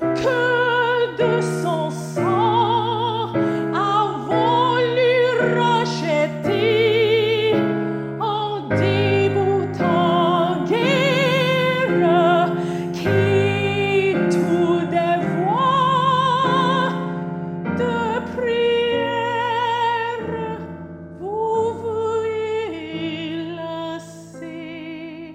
Que de son sang. Avant lui rejeter en démontant en guerre qui tout dévoit de prière. Vous voulez laisser.